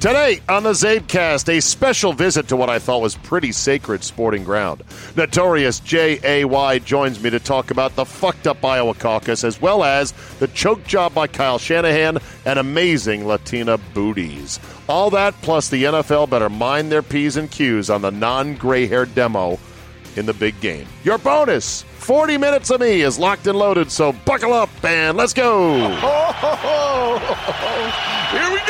Today on the Zabecast, a special visit to what I thought was pretty sacred sporting ground. Notorious J.A.Y. joins me to talk about the fucked up Iowa caucus as well as the choke job by Kyle Shanahan and amazing Latina booties. All that plus the NFL better mind their P's and Q's on the non gray haired demo in the big game. Your bonus 40 minutes of me is locked and loaded, so buckle up and let's go. Here we go.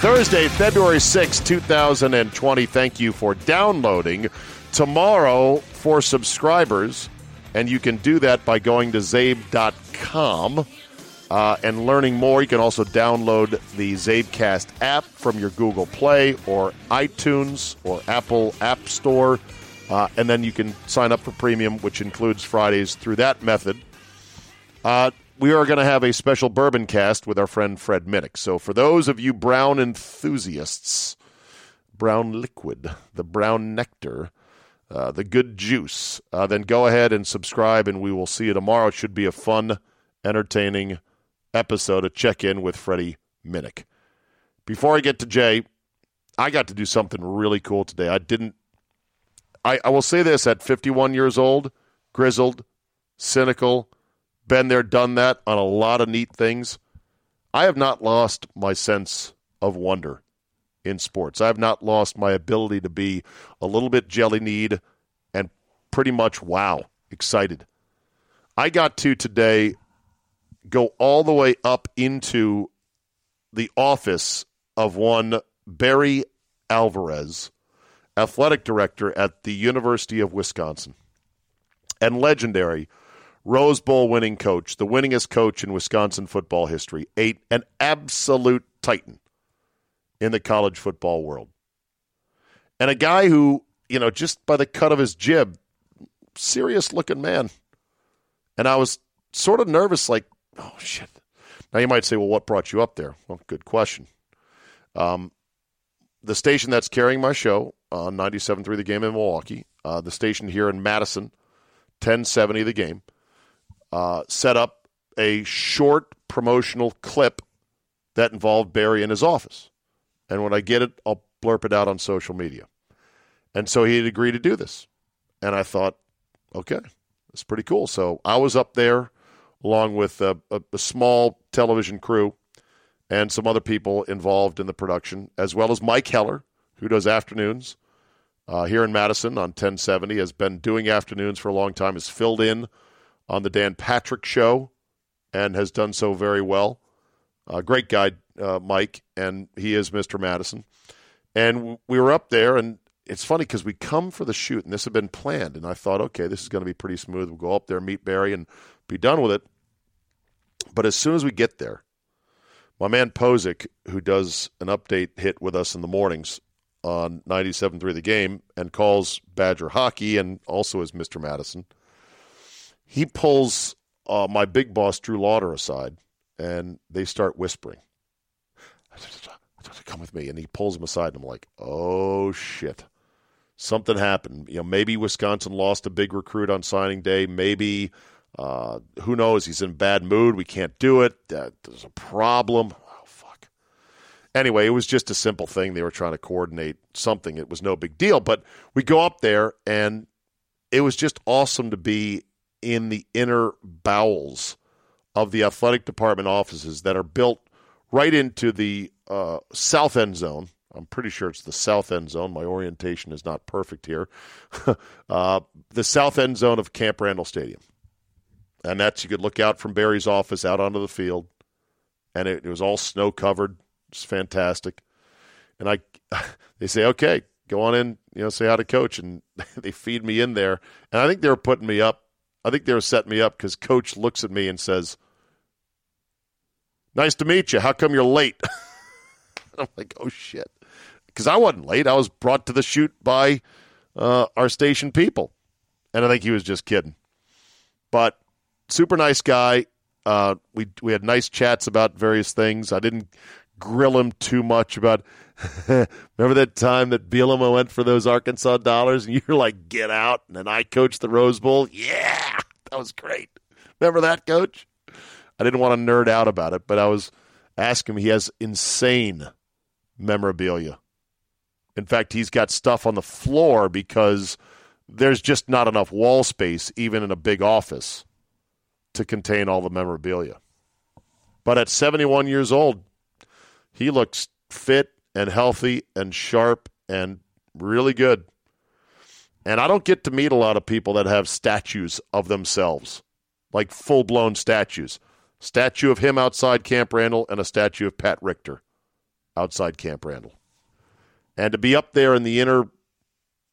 Thursday, February 6, 2020. Thank you for downloading. Tomorrow, for subscribers, and you can do that by going to zabe.com uh, and learning more. You can also download the Zabecast app from your Google Play or iTunes or Apple App Store. Uh, and then you can sign up for premium, which includes Fridays through that method. Uh, we are going to have a special bourbon cast with our friend Fred Minnick. So for those of you brown enthusiasts, brown liquid, the brown nectar, uh, the good juice, uh, then go ahead and subscribe, and we will see you tomorrow. It should be a fun, entertaining episode to check in with Freddie Minnick. Before I get to Jay, I got to do something really cool today. I didn't. I, I will say this: at 51 years old, grizzled, cynical been there, done that on a lot of neat things. I have not lost my sense of wonder in sports. I have not lost my ability to be a little bit jelly need and pretty much wow, excited. I got to today go all the way up into the office of one Barry Alvarez, athletic director at the University of Wisconsin, and legendary Rose Bowl winning coach, the winningest coach in Wisconsin football history, a, an absolute titan in the college football world. And a guy who, you know, just by the cut of his jib, serious looking man. And I was sort of nervous, like, oh, shit. Now you might say, well, what brought you up there? Well, good question. Um, the station that's carrying my show on 97.3 The Game in Milwaukee, uh, the station here in Madison, 1070 The Game – uh, set up a short promotional clip that involved Barry in his office. And when I get it, I'll blurb it out on social media. And so he had agreed to do this. And I thought, okay, that's pretty cool. So I was up there along with a, a, a small television crew and some other people involved in the production, as well as Mike Heller, who does afternoons uh, here in Madison on 1070, has been doing afternoons for a long time, has filled in on the Dan Patrick Show and has done so very well. Uh, great guy, uh, Mike, and he is Mr. Madison. And we were up there, and it's funny because we come for the shoot, and this had been planned. And I thought, okay, this is going to be pretty smooth. We'll go up there, meet Barry, and be done with it. But as soon as we get there, my man Posick, who does an update hit with us in the mornings on 97.3 The Game and calls Badger Hockey and also is Mr. Madison – he pulls uh, my big boss, Drew Lauder, aside, and they start whispering. Come with me. And he pulls him aside, and I'm like, oh, shit. Something happened. You know, maybe Wisconsin lost a big recruit on signing day. Maybe, uh, who knows? He's in bad mood. We can't do it. Uh, there's a problem. Oh, fuck. anyway, it was just a simple thing. They were trying to coordinate something. It was no big deal. But we go up there, and it was just awesome to be in the inner bowels of the athletic department offices that are built right into the uh, south end zone. I'm pretty sure it's the south end zone. My orientation is not perfect here. uh, the south end zone of Camp Randall Stadium. And that's, you could look out from Barry's office out onto the field. And it, it was all snow covered. It's fantastic. And I, they say, okay, go on in, you know, say hi to coach. And they feed me in there. And I think they were putting me up. I think they were setting me up because coach looks at me and says, nice to meet you. How come you're late? I'm like, oh, shit because I wasn't late. I was brought to the shoot by uh, our station people, and I think he was just kidding. But super nice guy. Uh, we we had nice chats about various things. I didn't grill him too much about. remember that time that Bielema went for those Arkansas dollars, and you're like, "Get out!" And then I coached the Rose Bowl. Yeah, that was great. Remember that, Coach? I didn't want to nerd out about it, but I was asking him. He has insane memorabilia in fact, he's got stuff on the floor because there's just not enough wall space, even in a big office, to contain all the memorabilia. But at 71 years old, he looks fit and healthy and sharp and really good. And I don't get to meet a lot of people that have statues of themselves, like full blown statues. Statue of him outside Camp Randall and a statue of Pat Richter outside Camp Randall and to be up there in the inner,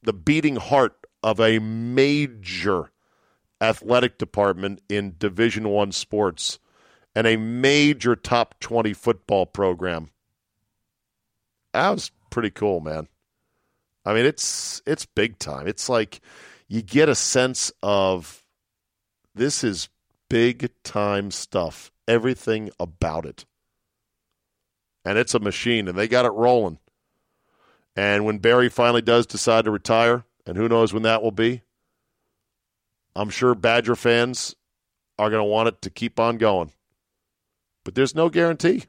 the beating heart of a major athletic department in Division One sports and a major top 20 football program. That was pretty cool, man. I mean, it's it's big time. It's like you get a sense of this is big time stuff. Everything about it. And it's a machine and they got it rolling. And when Barry finally does decide to retire, and who knows when that will be, I'm sure Badger fans are going to want it to keep on going. But there's no guarantee.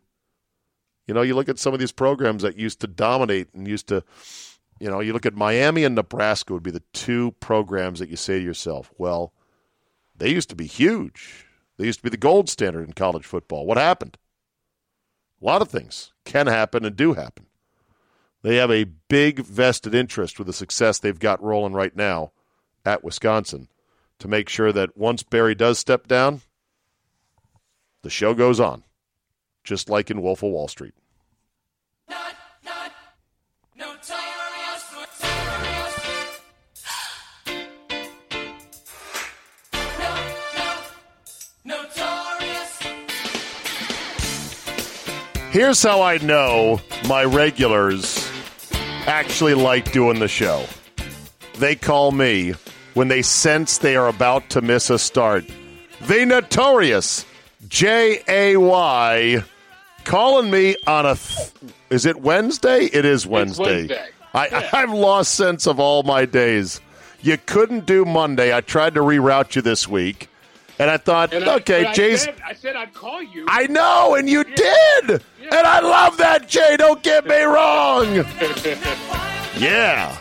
You know, you look at some of these programs that used to dominate and used to, you know, you look at Miami and Nebraska would be the two programs that you say to yourself, well, they used to be huge. They used to be the gold standard in college football. What happened? A lot of things can happen and do happen. They have a big vested interest with the success they've got rolling right now at Wisconsin to make sure that once Barry does step down, the show goes on, just like in Wolf of Wall Street. Not, not, no Here's how I know my regulars actually like doing the show. They call me when they sense they are about to miss a start. The notorious J A Y calling me on a. Th- is it Wednesday? It is Wednesday. Wednesday. I, yeah. I've lost sense of all my days. You couldn't do Monday. I tried to reroute you this week. And I thought, and okay, I, Said, I said I'd call you. I know, and you yeah. did. Yeah. And I love that, Jay. Don't get me wrong. yeah.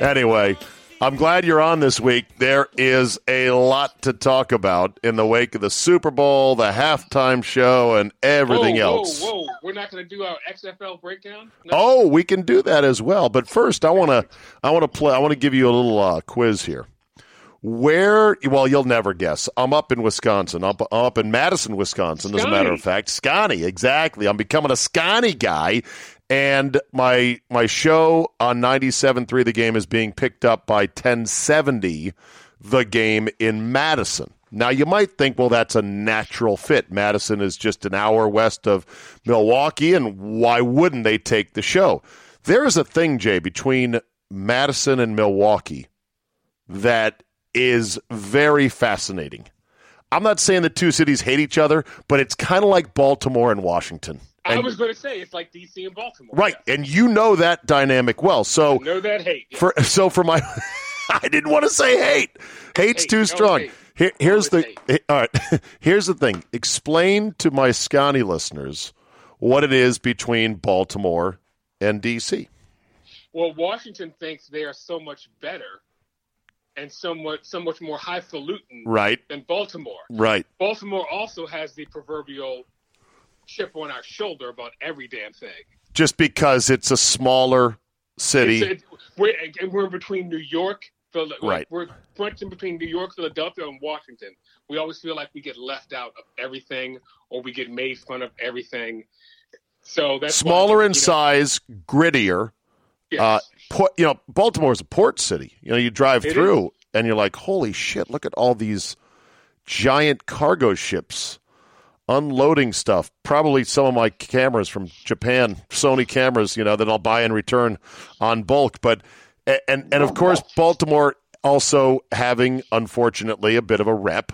Anyway, I'm glad you're on this week. There is a lot to talk about in the wake of the Super Bowl, the halftime show, and everything whoa, else. Whoa, whoa! We're not going to do our XFL breakdown. No. Oh, we can do that as well. But first, I want to, I want to play. I want to give you a little uh, quiz here. Where, well, you'll never guess. I'm up in Wisconsin. I'm, I'm up in Madison, Wisconsin, as a matter of fact. Scotty, exactly. I'm becoming a Scotty guy. And my my show on 97.3 The Game is being picked up by 1070 The Game in Madison. Now, you might think, well, that's a natural fit. Madison is just an hour west of Milwaukee, and why wouldn't they take the show? There is a thing, Jay, between Madison and Milwaukee that is very fascinating. I'm not saying the two cities hate each other, but it's kind of like Baltimore and Washington. And, I was going to say it's like DC and Baltimore, right? Yes. And you know that dynamic well. So I know that hate. For so for my, I didn't want to say hate. Hate's hate, too strong. Hate. Here, here's the all right. Here's the thing. Explain to my Scotty listeners what it is between Baltimore and D.C. Well, Washington thinks they are so much better and somewhat so much more highfalutin Right, than Baltimore. right. Baltimore also has the proverbial chip on our shoulder about every damn thing. Just because it's a smaller city. It's, it, we're, and we're between New York, Phil- Right. We're in between New York, Philadelphia, and Washington. We always feel like we get left out of everything, or we get made fun of everything. So that's why, smaller in know, size, grittier. yes. Uh, port, you know, Baltimore's a port city. You know, you drive It through and you're like, holy shit, look at all these giant cargo ships unloading stuff. Probably some of my cameras from Japan, Sony cameras, you know, that I'll buy and return on bulk. But and and, of course, Baltimore also having, unfortunately, a bit of a rep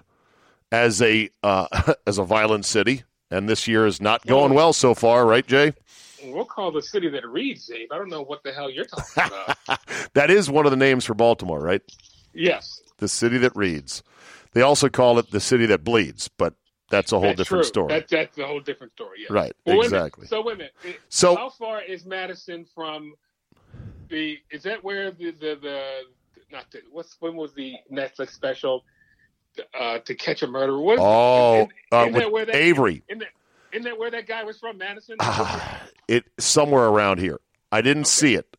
as a uh, as a violent city. And this year is not going well so far, right, Jay? We'll call the city that reads, Dave. I don't know what the hell you're talking about. That is one of the names for Baltimore, right? yes. The city that reads. They also call it the city that bleeds, but that's a whole that's different true. story. That, that's a whole different story. Yeah. Right, Well, wait exactly. So wait a minute. So- how far is Madison from the? Is that where the the, the not the, what's when was the Netflix special? Uh, to catch a murderer. What is, Oh, isn't- uh, that with where that, Avery. Isn't that, isn't that where that guy was from, Madison? it somewhere around here. I didn't see it,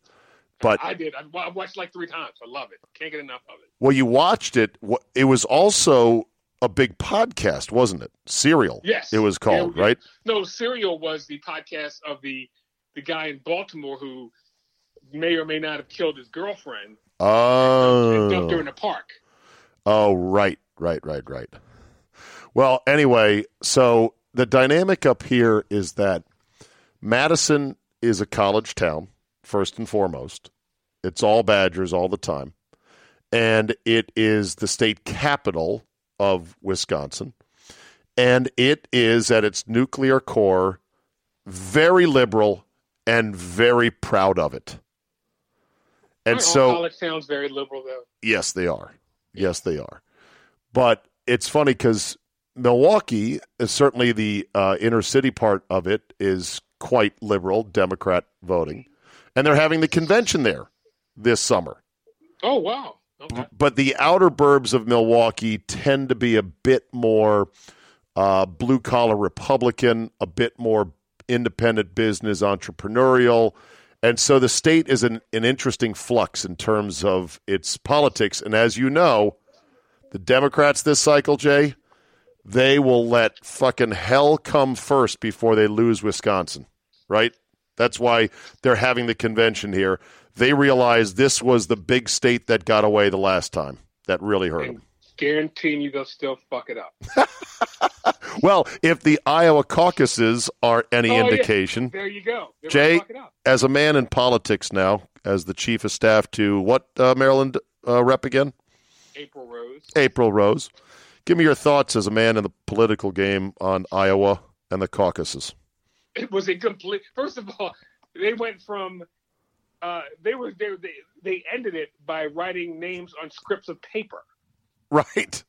but I did. I, I watched like three times. I love it. Can't get enough of it. well, you watched it. It was also a big podcast, wasn't it? Serial. Yes. it was called Yeah, right. No, Serial was the podcast of the the guy in Baltimore who may or may not have killed his girlfriend and dumped her Oh, in a park. oh, right, right, right, right. Well, anyway, so the dynamic up here is that Madison is a college town, first and foremost. It's all Badgers all the time. And it is the state capital of Wisconsin. And it is at its nuclear core very liberal and very proud of it. And Aren't so college towns very liberal though. Yes, they are. Yes, they are. But it's funny because Milwaukee is certainly the uh, inner city part of it is quite liberal, Democrat voting, and they're having the convention there this summer. Oh wow. But the outer burbs of Milwaukee tend to be a bit more uh, blue collar Republican, a bit more independent business, entrepreneurial. And so the state is an, an interesting flux in terms of its politics. And as you know, the Democrats this cycle, Jay, they will let fucking hell come first before they lose Wisconsin, right? That's why they're having the convention here. They realized this was the big state that got away the last time. That really hurt them. Guaranteeing you they'll still fuck it up. Well, if the Iowa caucuses are any Oh, yeah. indication, There you go. They're Jay, fuck it up. as a man in politics now, as the chief of staff to what uh, Maryland uh, rep again? April Rose. April Rose. Give me your thoughts as a man in the political game on Iowa and the caucuses. It was a complete. First of all, they went from. Uh, they were they, they they ended it by writing names on scripts of paper. Right.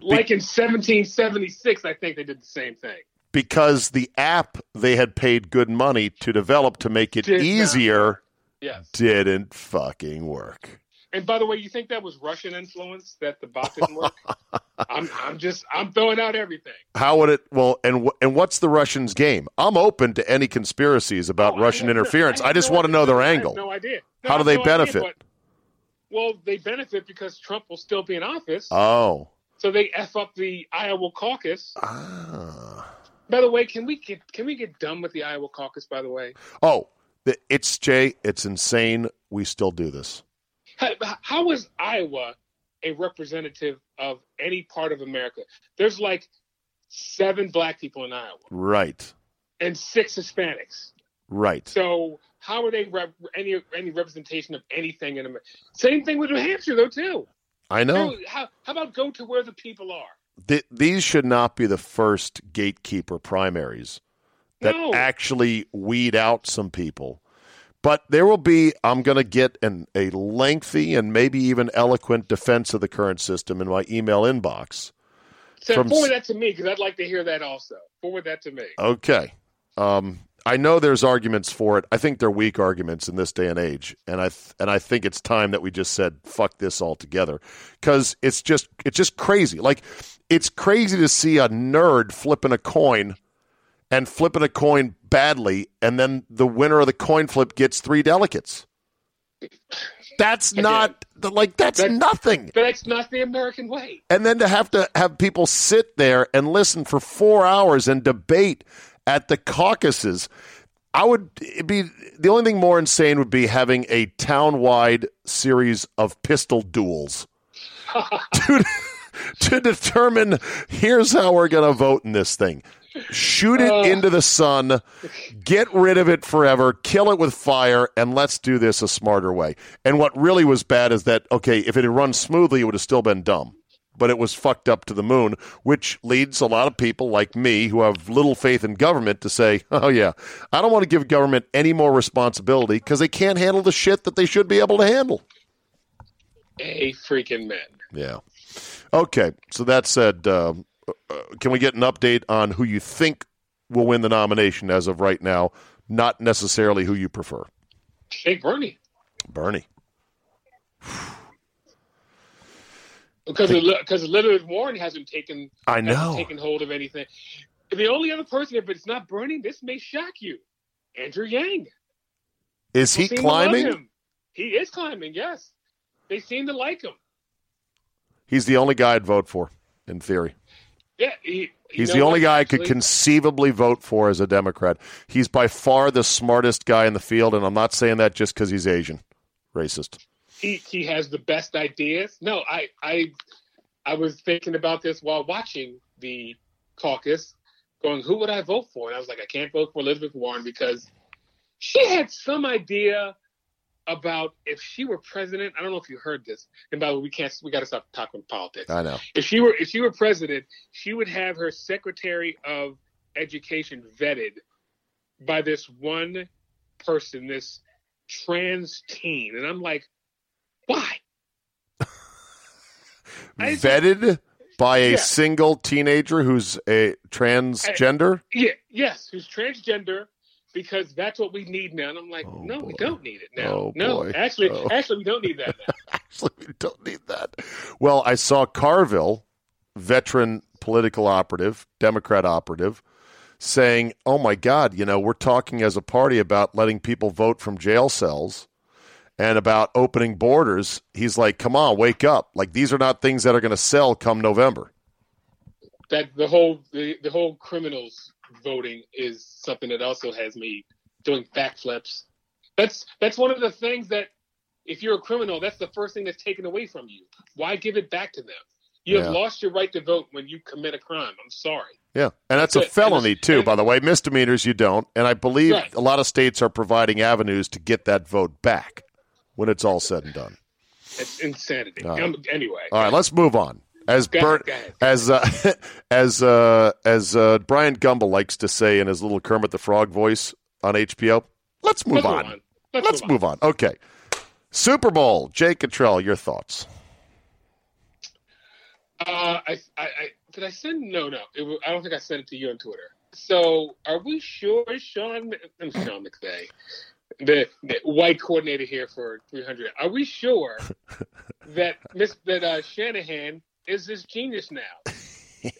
Like in 1776, I think they did the same thing. Because the app they had paid good money to develop to make it Did easier Yes. didn't fucking work. And by the way, you think that was Russian influence that the bot didn't work? I'm I'm just I'm throwing out everything. How would it? Well, and and what's the Russians' game? I'm open to any conspiracies about Oh, Russian no- interference. I, have just no want to know their I have angle. no idea. No, How do they no idea, benefit? but- well, they benefit because Trump will still be in office, Oh, so they f up the Iowa caucus. ah. By the way, can we get can we get done with the Iowa caucus? By the way, oh, it's Jay. It's insane. We still do this. How, how is Iowa a representative of any part of America? There's like seven black people in Iowa Right, and six Hispanics. right. So how are they rep- any any representation of anything in America? Same thing with New Hampshire, though, too. I know. How, how about go to where the people are? Th- these should not be the first gatekeeper primaries that No. actually weed out some people. But there will be, I'm going to get an, a lengthy and maybe even eloquent defense of the current system in my email inbox. So From forward that to me because I'd like to hear that also. Forward that to me. Okay. Um, I know there's arguments for it. I think they're weak arguments in this day and age, and I th- and I think it's time that we just said fuck this altogether because it's just it's just crazy. Like it's crazy to see a nerd flipping a coin and flipping a coin badly, and then the winner of the coin flip gets three delegates. That's not like that's, that's nothing. That's not the American way. And then to have to have people sit there and listen for four hours and debate at the caucuses. I would be the only thing more insane would be having a town-wide series of pistol duels to, to determine here's how we're going to vote in this thing shoot it uh, into the sun, get rid of it forever, kill it with fire, and let's do this a smarter way. And what really was bad is that, okay, if it had run smoothly, it would have still been dumb. But it was fucked up to the moon, which leads a lot of people like me who have little faith in government to say, oh, yeah, I don't want to give government any more responsibility because they can't handle the shit that they should be able to handle. A freaking man. Yeah. Okay. So that said, uh, can we get an update on who you think will win the nomination as of right now, not necessarily who you prefer? Hey, Bernie. Bernie. because because Elizabeth Warren hasn't taken I know taken hold of anything. The only other person, if it's not Bernie, this may shock you. Andrew Yang. Is he climbing? He is climbing. Yes, they seem to like him. He's the only guy I'd vote for, in theory. Yeah, he, he's the only guy actually, I could conceivably vote for as a Democrat. He's by far the smartest guy in the field, and I'm not saying that just because he's Asian, racist. He he has the best ideas. No, I I I was thinking about this while watching the caucus, going, who would I vote for? And I was like, I can't vote for Elizabeth Warren because she had some idea about if she were president. I don't know if you heard this. And by the way, we can't. We got to stop talking politics. I know. If she were if she were president, she would have her Secretary of Education vetted by this one person, this trans teen, and I'm like, why? vetted by a yeah. single teenager who's a transgender. I, yeah. Yes, who's transgender because that's what we need now. And I'm like, oh, no, boy. we don't need it now. Oh, no, boy. actually, oh. actually, we don't need that now. actually, we don't need that. Well, I saw Carville, veteran political operative, Democrat operative, saying, "Oh my God, you know, we're talking as a party about letting people vote from jail cells." And about opening borders, he's like, "Come on, wake up! Like these are not things that are going to sell come November." That the whole the, the whole criminals voting is something that also has me doing backflips. That's that's one of the things that if you're a criminal, that's the first thing that's taken away from you. Why give it back to them? You yeah. have lost your right to vote when you commit a crime. I'm sorry. Yeah, and that's a felony too, by the way. Misdemeanors you don't, and I believe right. a lot of states are providing avenues to get that vote back when it's all said and done. It's insanity. Right. Um, anyway, all right, let's move on. As Bert, as uh, as uh, as uh, Bryant Gumbel likes to say in his little Kermit the Frog voice on HBO, let's move let's on. Move on. Let's, let's move, on. on. Okay, Super Bowl. Jake Cottrell, your thoughts? Uh, I, I, I, did I send? No, no. Was, I don't think I sent it to you on Twitter. So, are we sure Sean? I'm Sean McVay, the, the, white coordinator here for 300. Are we sure that Miss that uh, Shanahan is this genius now.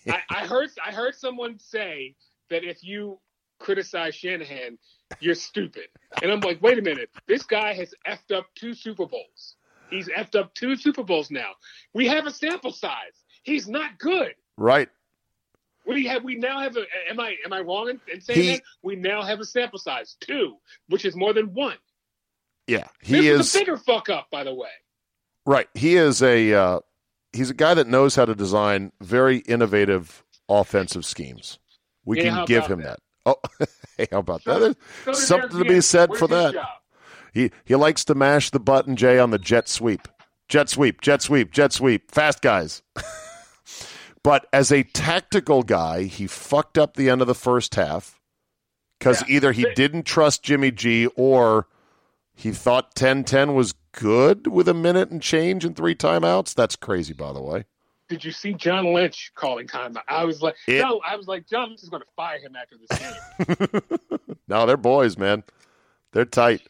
I, I heard I heard someone say that if you criticize Shanahan, you're stupid. And I'm like, wait a minute, this guy has effed up two Super Bowls. He's effed up two Super Bowls now. We have a sample size. He's not good. Right. We have we now have a am I am I wrong in, in saying he, that? We now have a sample size, two, which is more than one. Yeah. He this is a bigger fuck up, by the way. Right. He is a uh, he's a guy that knows how to design very innovative offensive schemes. We can give him that. that. Oh, hey, how about so, that? So something to be said for that. He he likes to mash the button Jay on the jet sweep. Jet sweep, jet sweep, jet sweep. Fast guys. but as a tactical guy, he fucked up the end of the first half because yeah. either he didn't trust Jimmy G or he thought 10 10 was good with a minute and change and three timeouts. That's crazy, by the way. did you see John Lynch calling time? I was like, It- John, I was like, John Lynch is going to fire him after this game. no, they're boys, man. They're tight.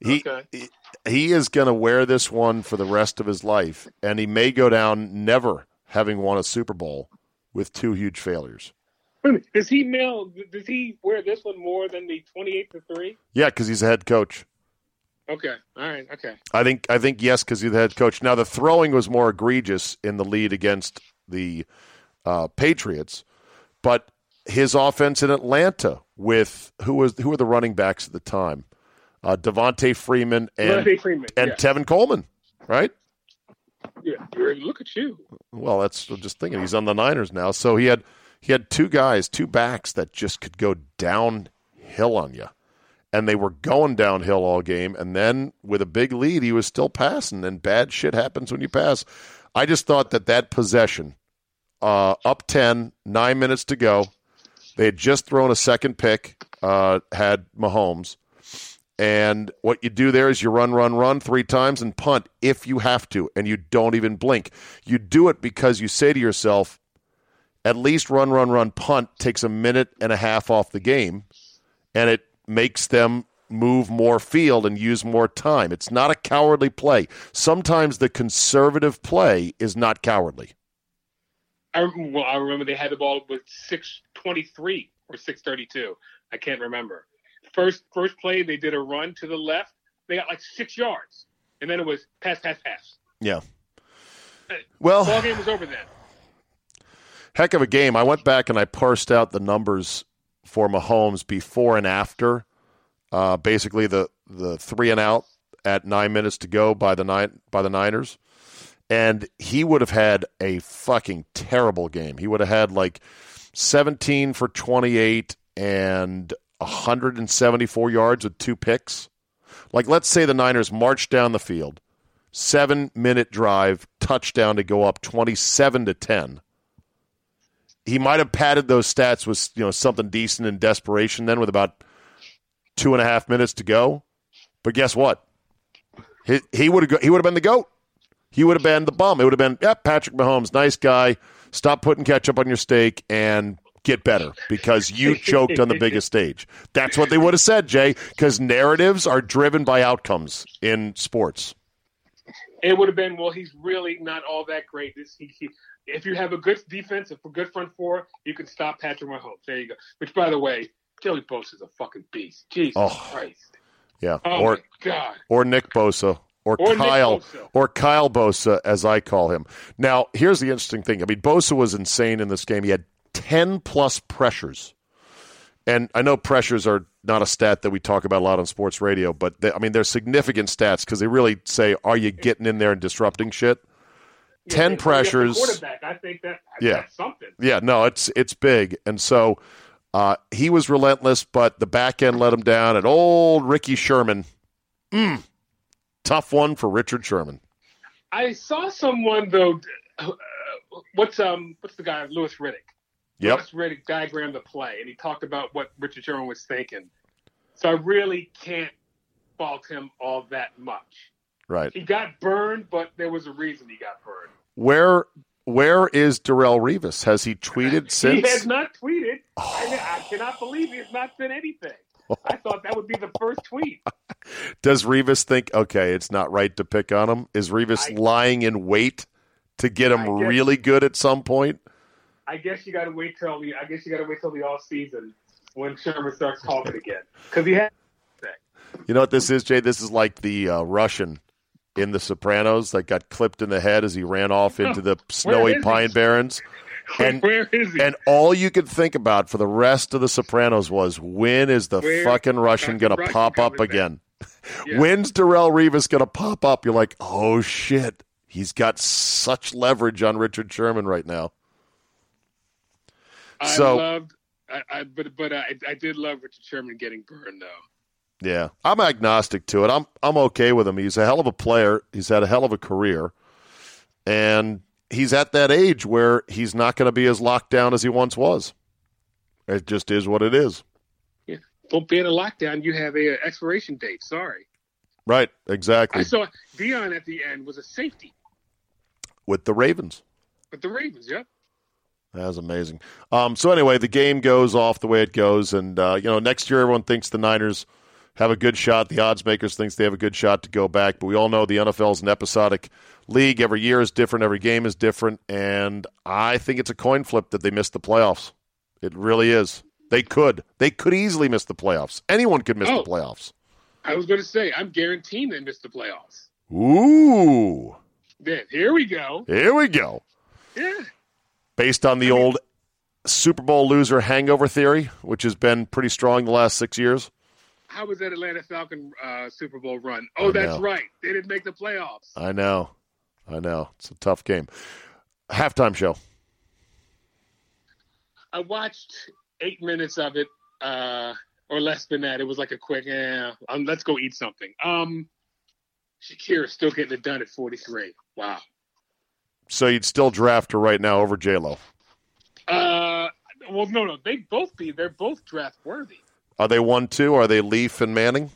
He Okay. he, he is going to wear this one for the rest of his life, and he may go down never having won a Super Bowl with two huge failures. Does he mail? Does he wear this one more than the twenty-eight to three? Yeah, because he's a head coach. Okay, all right, okay. I think I think yes, because he's the head coach. Now the throwing was more egregious in the lead against the uh, Patriots, but his offense in Atlanta with who was who were the running backs at the time, uh, Devonta Freeman and Devonta Freeman, and yeah. Tevin Coleman, right? Yeah, look at you. Well, that's I'm just thinking he's on the Niners now, so he had he had two guys, two backs that just could go downhill on you, and they were going downhill all game. And then with a big lead, he was still passing, and bad shit happens when you pass. I just thought that that possession, uh, up 10, nine minutes to go, they had just thrown a second pick, uh, had Mahomes. And what you do there is you run, run, run three times and punt if you have to, and you don't even blink. You do it because you say to yourself, at least run, run, run, punt takes a minute and a half off the game, and it makes them move more field and use more time. It's not a cowardly play. Sometimes the conservative play is not cowardly. I well, I remember they had the ball with six twenty-three or six thirty-two. I can't remember. First first play, they did a run to the left. They got like six yards, and then it was pass, pass, pass. Yeah. Uh, well, ball game was over then. heck of a game. I went back and I parsed out the numbers for Mahomes before and after. Uh, basically, the the three and out at nine minutes to go by the nine by the Niners, and he would have had a fucking terrible game. He would have had like seventeen for twenty eight and hundred and seventy four yards with two picks. Like, let's say the Niners march down the field, seven minute drive, touchdown to go up twenty seven to ten he might have padded those stats with you know something decent in desperation then with about two and a half minutes to go. But guess what? He, he would have he would have been the goat. He would have been the bum. It would have been, yep, Patrick Mahomes, nice guy. Stop putting ketchup on your steak and get better because you choked on the biggest stage. That's what they would have said, Jay, because narratives are driven by outcomes in sports. It would have been well. He's really not all that great. This he, he if you have a good defense, if a good front four, you can stop Patrick Mahomes. There you go. Which, by the way, Joey is a fucking beast. Jesus Oh. Christ. Yeah. Oh or my God. or Nick Bosa or, Or Kyle Bosa. or Kyle Bosa as I call him. Now, here's the interesting thing. I mean, Bosa was insane in this game. He had 10 plus pressures. And I know pressures are not a stat that we talk about a lot on sports radio, but they, I mean, they're significant stats because they really say, are you getting in there and disrupting shit? Yeah, 10 if you have the pressures. Quarterback. I think that Yeah. that's something. Yeah, no, it's it's big, and so uh, he was relentless, but the back end let him down. And old Ricky Sherman, mm, tough one for Richard Sherman. I saw someone though. Uh, what's um what's the guy Louis Riddick? Yep. Louis Riddick diagrammed the play, and he talked about what Richard Sherman was thinking. So I really can't fault him all that much. Right. He got burned, but there was a reason he got burned. Where where is Darrelle Revis? Has he tweeted since? He has not tweeted. I, I cannot believe he has not said anything. I thought that would be the first tweet. Does Revis think okay, it's not right to pick on him? Is Revis I- lying in wait to get him guess- really good at some point? I guess you got to wait till the. I guess you got to wait till the off season when Sherman starts talking again because he had. You know what this is, Jay? This is like the uh, Russian in The Sopranos that got clipped in the head as he ran off into the snowy is he? pine barrens. And- Where is he? And all you could think about for the rest of The Sopranos was when is the Where fucking Russian going to pop up again? Yeah. When's Darrelle Revis going to pop up? You're like, oh shit, he's got such leverage on Richard Sherman right now. I So- loved, I, I but but I, I did love Richard Sherman getting burned though. Yeah, I'm agnostic to it. I'm I'm okay with him. He's a hell of a player. He's had a hell of a career, and he's at that age where he's not going to be as locked down as he once was. It just is what it is. Yeah. Don't be in a lockdown. You have a, expiration date. Sorry. Right, I exactly. saw Deion at the end was a safety. With the Ravens. With the Ravens, yeah. That was amazing. Um, so anyway, the game goes off the way it goes, and uh, you know next year everyone thinks the Niners have a good shot. The odds makers thinks they have a good shot to go back, but we all know the NFL is an episodic league. Every year is different. Every game is different, and I think it's a coin flip that they missed the playoffs. It really is. They could. They could easily miss the playoffs. Anyone could miss Oh. the playoffs. I was going to say, I'm guaranteeing they missed the playoffs. Ooh, Then here we go. here we go. Yeah. Based on the old Super Bowl loser hangover theory, which has been pretty strong the last six years. How was that Atlanta Falcon uh, Super Bowl run? I Oh, that's know. right. They didn't make the playoffs. I know. I know. It's a tough game. Halftime show. I watched eight minutes of it, uh, or less than that. It was like a quick, yeah, um, let's go eat something. Um, Shakira's still getting it done at 43. Wow. So you'd still draft her right now over J Lo. Uh, well, no, no, they both be. They're both draft worthy. Are they one two? Are they Leaf and Manning?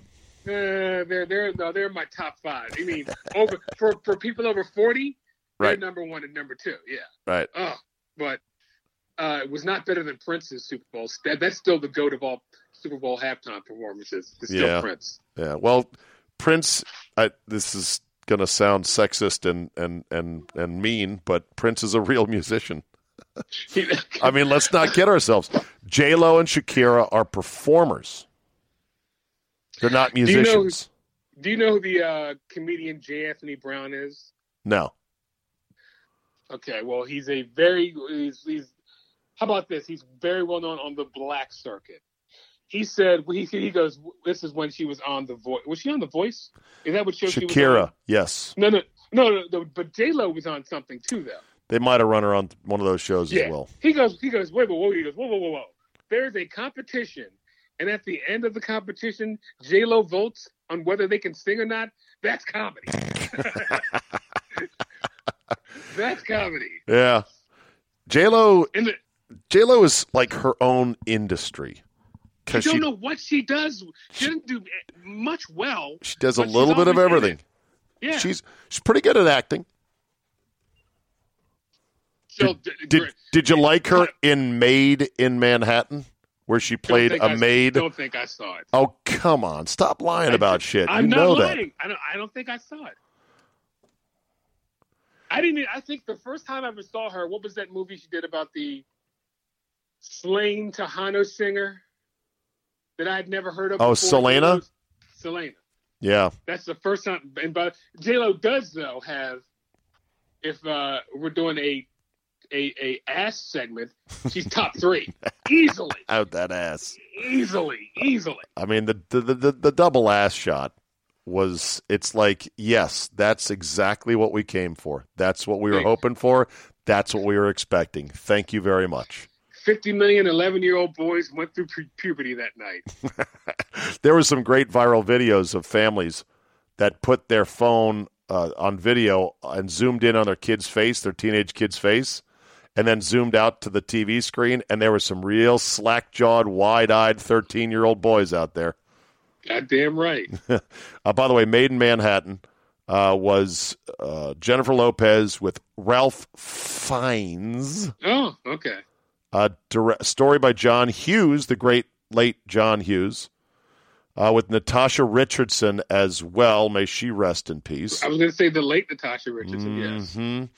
Uh, they're they're no, they're my top five. I mean, over for for people over 40, they're Right. number one and number two. Yeah. Right. Oh, but uh, it was not better than Prince's Super Bowl. That, that's still the goat of all Super Bowl halftime performances. It's still Yeah. Prince. Yeah. Well, Prince. I, this is going to sound sexist and, and and and mean, but Prince is a real musician. I mean, let's not kid ourselves. J Lo and Shakira are performers. They're not you know- musicians. Do you know who the uh, comedian J. Anthony Brown is? No. Okay, well, he's a very he's, he's how about this? He's very well known on the black circuit. He said he he goes. This is when she was on the voice. Was she on the Voice? Is that what show she was on? Shakira. Yes. No, no, no, no, no. But J Lo was on something too, though. They might have run her on one of those shows Yeah. as well. He goes, he goes, wait, wait, whoa, he goes, whoa, whoa, whoa, whoa. There's a competition, and at the end of the competition, J Lo votes on whether they can sing or not. That's comedy. That's comedy. Yeah. J Lo the, J Lo is like her own industry I don't she know what she does. She doesn't do much well. she does a little bit of everything. Yeah. She's she's pretty good at acting. So, Did did, did you like her in Maid in Manhattan, where she played a I- maid? I don't think I saw it. Oh come on! Stop lying about shit. I'm you not know that. lying. I don't. I don't think I saw it. I didn't. I think the first time I ever saw her, what was that movie she did about the slain Tejano singer that I had never heard of? Oh, before? Selena? Selena. Yeah, That's the first time. And but J Lo does though have. If uh, we're doing a a a ass segment, she's top three easily, out that ass. easily, easily. I mean, the the the, the, double ass shot was. It's like yes, that's exactly what we came for. That's what we were hoping for. That's what we were expecting. Thank you very much. 50 million 11 year old boys went through pu- puberty that night. there were some great viral videos of families that put their phone uh, on video and zoomed in on their kid's face, their teenage kid's face, and then zoomed out to the TV screen. And there were some real slack jawed, wide eyed 13 year old boys out there. Goddamn right. Uh, by the way, Maid in Manhattan uh, was uh, Jennifer Lopez with Ralph Fiennes. Oh, okay. A dire- story by John Hughes, the great late John Hughes, uh, with Natasha Richardson as well. May she rest in peace. I was going to say the late Natasha Richardson, yes.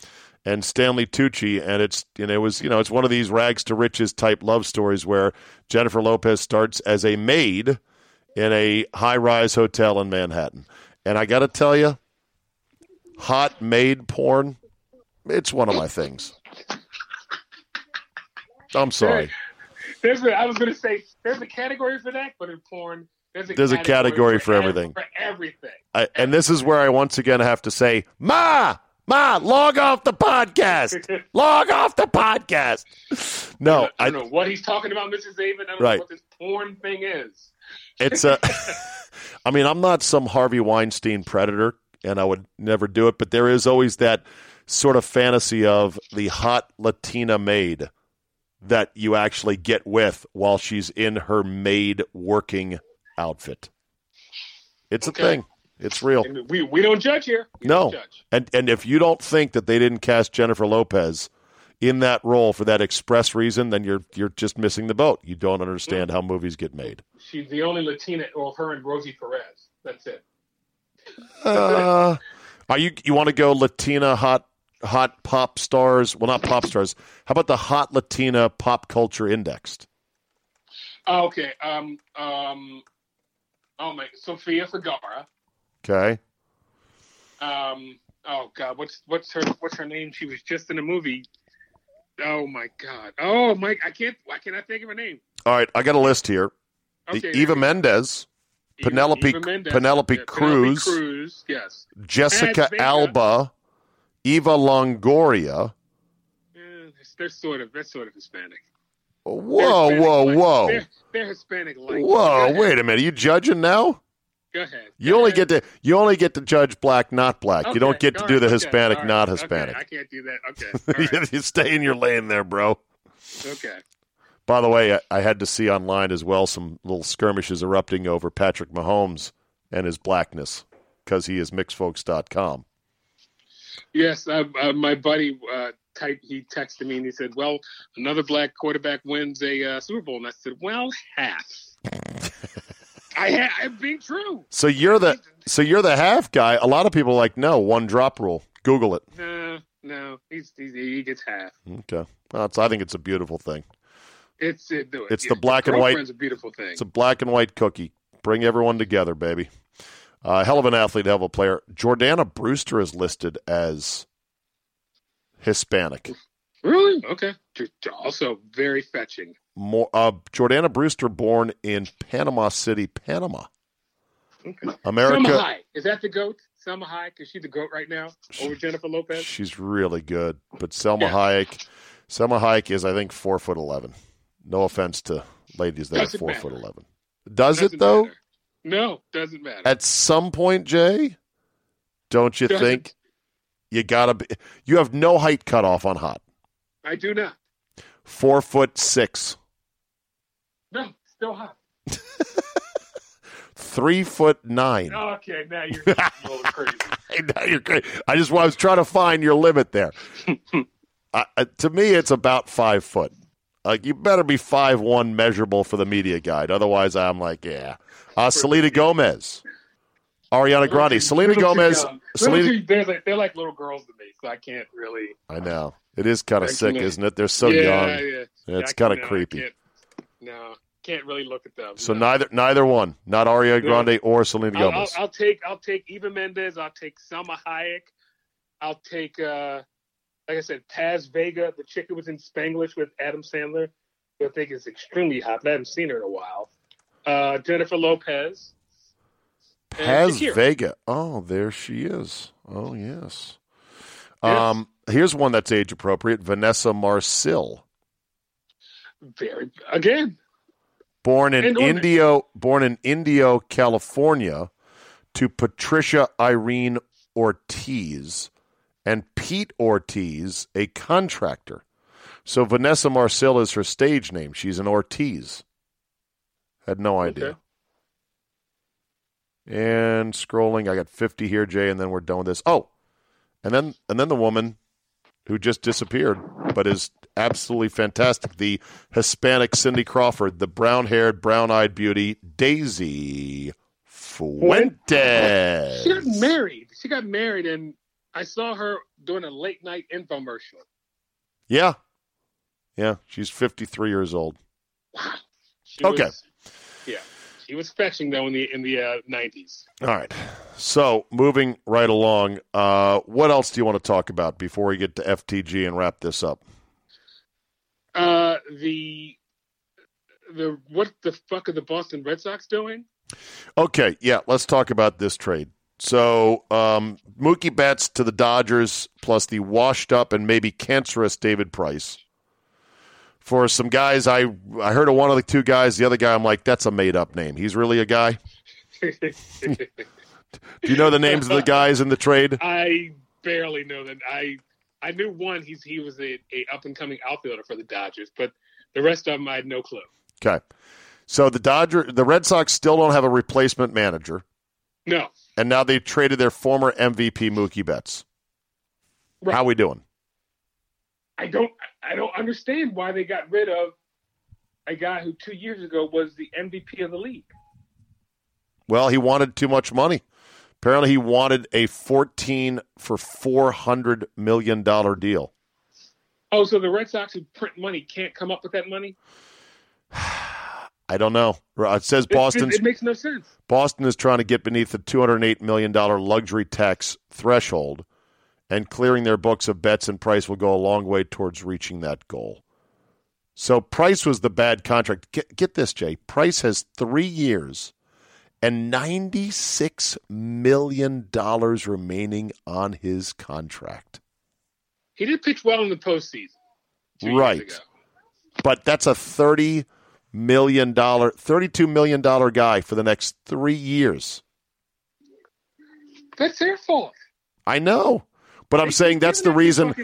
And Stanley Tucci, and it's you know it was you know it's one of these rags to riches type love stories where Jennifer Lopez starts as a maid in a high rise hotel in Manhattan, and I got to tell you, hot maid porn, it's one of my things. I'm sorry. There's a, I was going to say there's a category for that, but in porn, there's a, There's a category for ev- everything. For everything. I, and this is where I once again have to say, Ma, Ma, log off the podcast. Log off the podcast. No, I I, don't know what he's talking about, Mrs. Avon. I don't Right. know what this porn thing is. it's a. I mean, I'm not some Harvey Weinstein predator, and I would never do it. But there is always that sort of fantasy of the hot Latina maid that you actually get with while she's in her maid working outfit. It's Okay. a thing. It's real. And we, we don't judge here. We No. judge. And and if you don't think that they didn't cast Jennifer Lopez in that role for that express reason, then you're you're just missing the boat. You don't understand how movies get made. She's the only Latina, well, her and Rosie Perez. That's it. Uh, are you you want to go Latina hot hot pop stars? Well, not pop stars. How about the hot Latina pop culture indexed? Oh, okay. Um. Um. Oh my, Sofia Vergara. Okay. Um. Oh God, what's what's her what's her name? She was just in a movie. Oh my God. Oh Mike, I can't. Why can't I think of her name? All right, I got a list here. Okay, Eva Mendes, Eva- Penelope- Eva Mendes. Penelope Yeah, Cruz. Cruz. Yes. Jessica Alba, Eva Longoria. Eh, they're sort of they're sort of Hispanic. Whoa, whoa, whoa, They're, they're Hispanic like. Whoa! Wait a minute. Are you judging now? Go ahead. You Go only ahead. get to you only get to judge black, not black. you don't Okay, get to all do right, the Hispanic, right, not okay, Hispanic. I can't do that. Okay. Right. you stay in your lane there, bro. okay. By the way, I, I had to see online as well some little skirmishes erupting over Patrick Mahomes and his blackness because he is mixedfolks.com. Yes, uh, uh, my buddy uh, type he texted me and he said, "Well, another black quarterback wins a uh, Super Bowl," and I said, "Well, half." I ha- I'm being true. So you're the so you're the half guy. A lot of people are like no one drop rule. Google it. No, no, he's, he's he gets half. Okay, well, it's, I think it's a beautiful thing. It's it, do it. It's the black and white- a beautiful thing. It's a black and white cookie. Bring everyone together, baby. Uh, hell of an athlete, hell of a player. Jordana Brewster is listed as Hispanic. really okay. Also very fetching. More, uh, Jordana Brewster, born in Panama City, Panama. Okay. America. Is that the goat? Salma Hayek is she the goat right now over Jennifer Lopez? She's really good, but Salma Yeah. Hayek, Salma Hayek is, I think, four foot eleven. No offense to ladies that Doesn't are four matter. foot eleven. Does Doesn't it though? matter. No, doesn't matter. At some point, Jay, don't you Doesn't. think you gotta be? You have no height cutoff on hot. I do not. Four foot six, still hot. three foot nine. Okay, now you're a little crazy. Now you're great. I just I was trying to find your limit there. I, to me, it's about five foot. Like you better be five one measurable for the media guide. Otherwise, I'm like, yeah. Uh, Selena Gomez, Ariana Grande, Selena Gomez. Selena, they're, like, they're like little girls to me, so I can't really. I know it is kind of sick, isn't it? They're so yeah, young. Yeah, Yeah, It's kind of can't- no, I creepy. No, can't really look at them. So neither neither one, not Ariana. Grande or Selena I'll, I'll, Gomez. I'll take I'll take Eva Mendes. I'll take Salma Hayek. I'll take uh, like I said, Paz Vega, the chick who was in Spanglish with Adam Sandler, who I think is extremely hot. But I haven't seen her in a while. Uh, Jennifer Lopez. Paz Vega. Oh, there she is. Oh yes. Yes. Um, here's one that's age appropriate. Vanessa Marcil. Very again. Born in Indio, born in Indio, California, to Patricia Irene Ortiz and Pete Ortiz, a contractor. So Vanessa Marcil is her stage name. She's an Ortiz. Had no idea. Okay. And scrolling, I got 50 here, Jay, and then we're done with this. Oh, and then and then the woman who just disappeared, but is absolutely fantastic. The Hispanic Cindy Crawford, the brown-haired, brown-eyed beauty, Daisy Fuentes. She got married. She got married, and I saw her doing a late night infomercial. Yeah, yeah, she's 53 years old. Wow. She Okay. Was, yeah, she was fetching though in the in the uh, nineties. All right. So moving right along, uh, what else do you want to talk about before we get to FTG and wrap this up? Uh, the the what the fuck are the Boston Red Sox doing? Okay, yeah, let's talk about this trade. So um, Mookie Betts to the Dodgers, plus the washed up and maybe cancerous David Price. For some guys, I I heard of one of the two guys. The other guy, I'm like, that's a made up name. He's really a guy. Do you know the names of the guys in the trade? I barely know that. I I knew one. He's he was a, a up and coming outfielder for the Dodgers, but the rest of them I had no clue. Okay, so the Dodger, the Red Sox still don't have a replacement manager, No, and now they traded their former MVP Mookie Betts. Right. How we doing? I don't I don't understand why they got rid of a guy who two years ago was the MVP of the league. Well, he wanted too much money. Apparently, he wanted a 14 for 400 million dollar deal. Oh, so the Red Sox who print money can't come up with that money? I don't know. It says Boston. It, it, makes no sense. Boston is trying to get beneath the 208 million dollar luxury tax threshold, and clearing their books of Betts and Price will go a long way towards reaching that goal. So Price was the bad contract. Get, get this, Jay. Price has three years and $96 million remaining on his contract. He did pitch well in the postseason. Right. But that's a 30 million dollar 32 million dollar guy for the next 3 years. That's their fault. I know. But I'm saying that's the reason.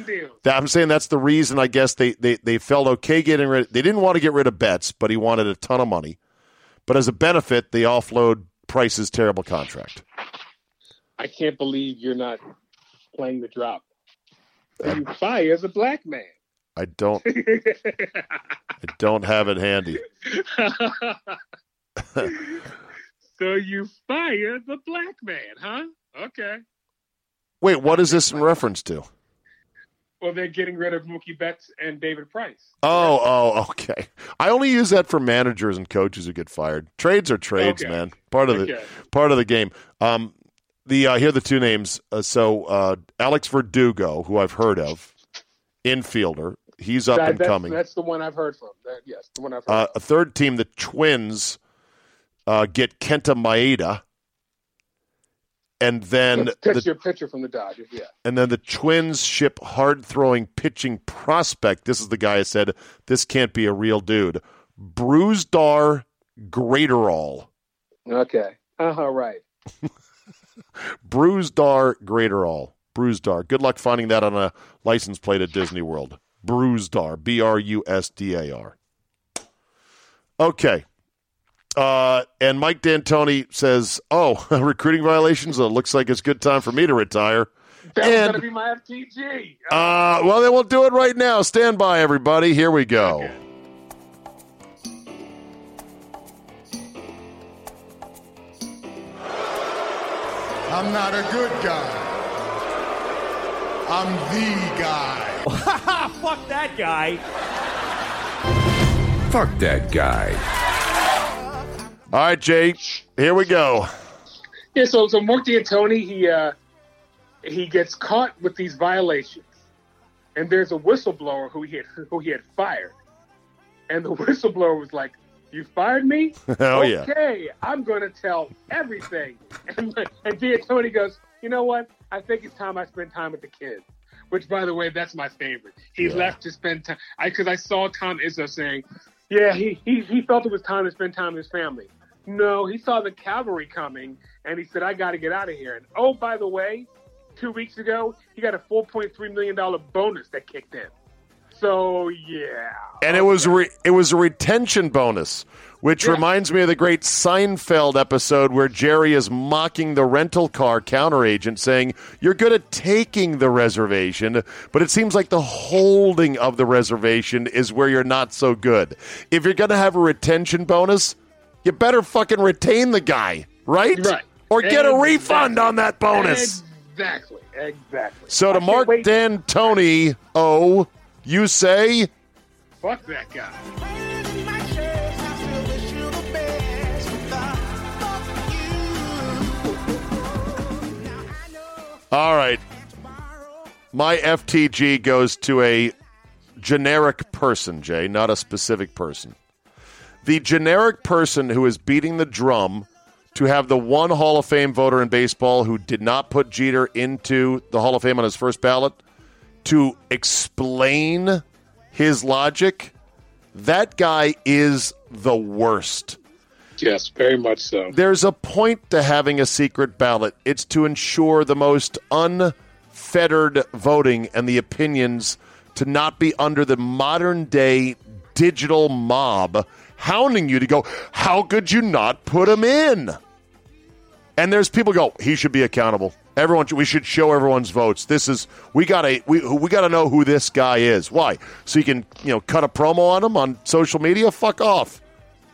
That I'm saying that's the reason. I guess they, they they felt okay getting rid. They didn't want to get rid of Betts, but he wanted a ton of money. But as a benefit, they offload Price's terrible contract. I can't believe you're not playing the drop. You fire as a black man. I don't. I don't have it handy. so you fire the black man, huh? Okay. Wait, what is this in reference to? Well, they're getting rid of Mookie Betts and David Price. Oh, oh, okay. I only use that for managers and coaches who get fired. Trades are trades, okay. man. Part of the part of the game. Um, the uh, here are the two names. Uh, so uh, Alex Verdugo, who I've heard of, infielder. He's up that, and that's, coming. That's the one I've heard from. That, yes, the one I've heard. Uh, a third team, the Twins, uh, get Kenta Maeda and then pitch the, pitcher from the Dodgers, yeah. And then the Twins ship hard throwing pitching prospect. This is the guy I said this can't be a real dude. Brusdar Graterol. Okay. Uh huh. Right. Brusdar Graterol. Brusdar. Good luck finding that on a license plate at Disney World. Brusdar. B R U S D A R. Okay. Uh, and Mike Dantonio says, "Oh, recruiting violations. It looks like it's a good time for me to retire." That's going to be my FTG. Uh, well, then we'll do it right now. Stand by, everybody. Here we go. Okay. I'm not a good guy. I'm the guy. Fuck that guy. Fuck that guy. All right, Jay, here we go. Yeah, so so Mark Dantonio, he uh, he gets caught with these violations, and there's a whistleblower who he had who he had fired, and the whistleblower was like, "You fired me? Oh okay, yeah. Okay, I'm going to tell everything." And, and Dantonio goes, "You know what? I think it's time I spend time with the kids." Which, by the way, that's my favorite. He yeah. left to spend time. I because I saw Tom Izzo saying, "Yeah, he, he he felt it was time to spend time with his family." No, he saw the cavalry coming and he said, I got to get out of here. And oh, by the way, two weeks ago, he got a $4.3 million bonus that kicked in. So, yeah. And it was re- it was a retention bonus, which yeah. reminds me of the great Seinfeld episode where Jerry is mocking the rental car counter agent, saying, You're good at taking the reservation, but it seems like the holding of the reservation is where you're not so good. If you're going to have a retention bonus, you better fucking retain the guy, right? Right. Or get exactly. a refund on that bonus. Exactly. Exactly. So to Mark Dantonio, oh, you say? Fuck that guy. All right. My FTG goes to a generic person, Jay, not a specific person the generic person who is beating the drum to have the one Hall of Fame voter in baseball who did not put Jeter into the Hall of Fame on his first ballot to explain his logic, that guy is the worst. Yes, very much so. There's a point to having a secret ballot. It's to ensure the most unfettered voting and the opinions to not be under the modern day digital mob hounding you to go, how could you not put him in? And there's people go, he should be accountable. Everyone, we should show everyone's votes. This is we got to we we got to know who this guy is. Why? So you can you know cut a promo on him on social media. Fuck off.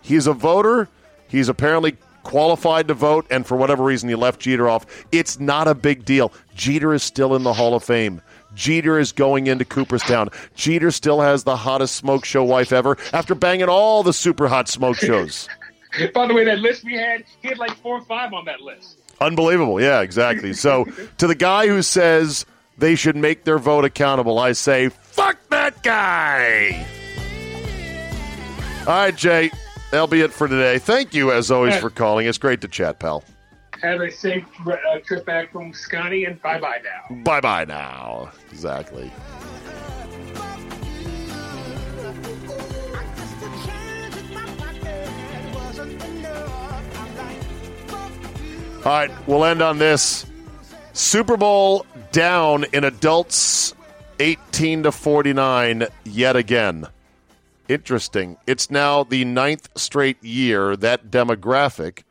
He's a voter. He's apparently qualified to vote, and for whatever reason, he left Jeter off. It's not a big deal. Jeter is still in the Hall of Fame. Jeter is going into Cooperstown. Jeter still has the hottest smoke show wife ever after banging all the super hot smoke shows. By the way, that list we had, he had like four or five on that list. Unbelievable. Yeah, exactly. So to the guy who says they should make their vote accountable, I say, fuck that guy. All right, Jay. That'll be it for today. Thank you, as always, for calling. It's great to chat, pal. Have a safe uh, trip back from Scotty, and bye bye now. Bye bye now. Exactly. All right, we'll end on this. Super Bowl down in adults 18 to 49 yet again. Interesting. It's now the ninth straight year that demographic,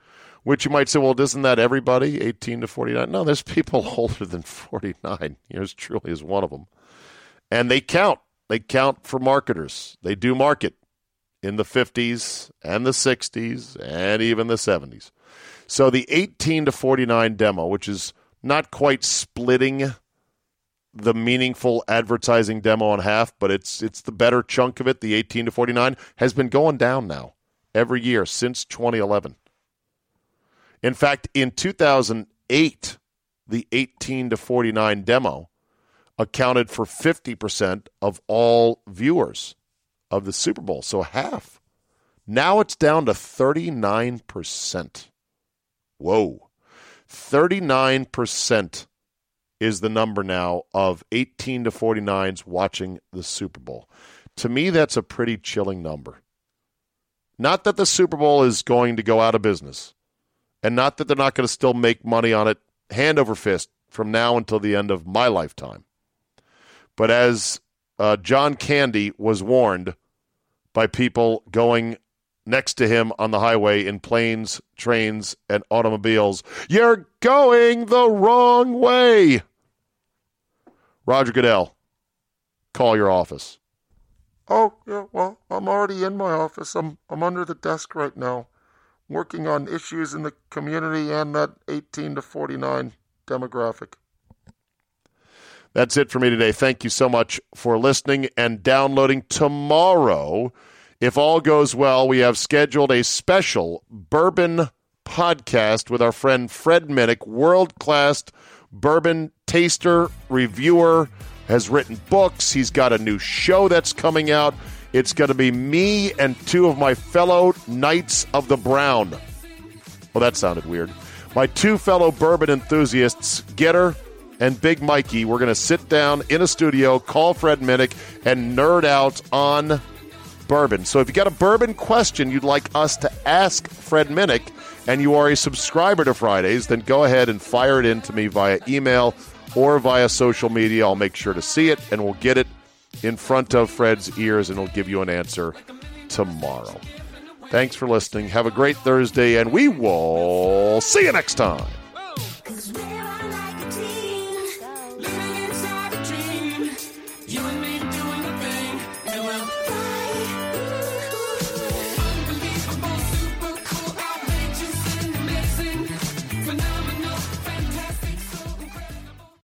which you might say, well, isn't that everybody 18 to 49? No, there's people older than 49. Yours truly is one of them. And they count. They count for marketers. They do market in the 50s and the 60s and even the 70s. So the 18 to 49 demo, which is not quite splitting the meaningful advertising demo in half, but it's it's the better chunk of it, the 18 to 49 has been going down now every year since 2011. In fact, in 2008, the 18 to 49 demo accounted for 50% of all viewers of the Super Bowl, so half. Now it's down to 39%. Whoa. 39% is the number now of 18 to 49s watching the Super Bowl. To me, that's a pretty chilling number. Not that the Super Bowl is going to go out of business, and not that they're not going to still make money on it hand over fist from now until the end of my lifetime. But as uh, John Candy was warned by people going next to him on the highway in planes, trains, and automobiles. You're going the wrong way. Roger Goodell, call your office. Oh, yeah, well, I'm already in my office. I'm, I'm under the desk right now, working on issues in the community and that 18 to 49 demographic. That's it for me today. Thank you so much for listening and downloading tomorrow. If all goes well, we have scheduled a special bourbon podcast with our friend Fred Minnick, world class bourbon taster, reviewer, has written books. He's got a new show that's coming out. It's going to be me and two of my fellow Knights of the Brown. Well, that sounded weird. My two fellow bourbon enthusiasts, Getter and Big Mikey, we're going to sit down in a studio, call Fred Minnick, and nerd out on bourbon. So if you got a bourbon question you'd like us to ask Fred Minnick and you are a subscriber to Fridays, then go ahead and fire it in to me via email or via social media. I'll make sure to see it and we'll get it in front of Fred's ears and he'll give you an answer tomorrow. Thanks for listening. Have a great Thursday and we will see you next time.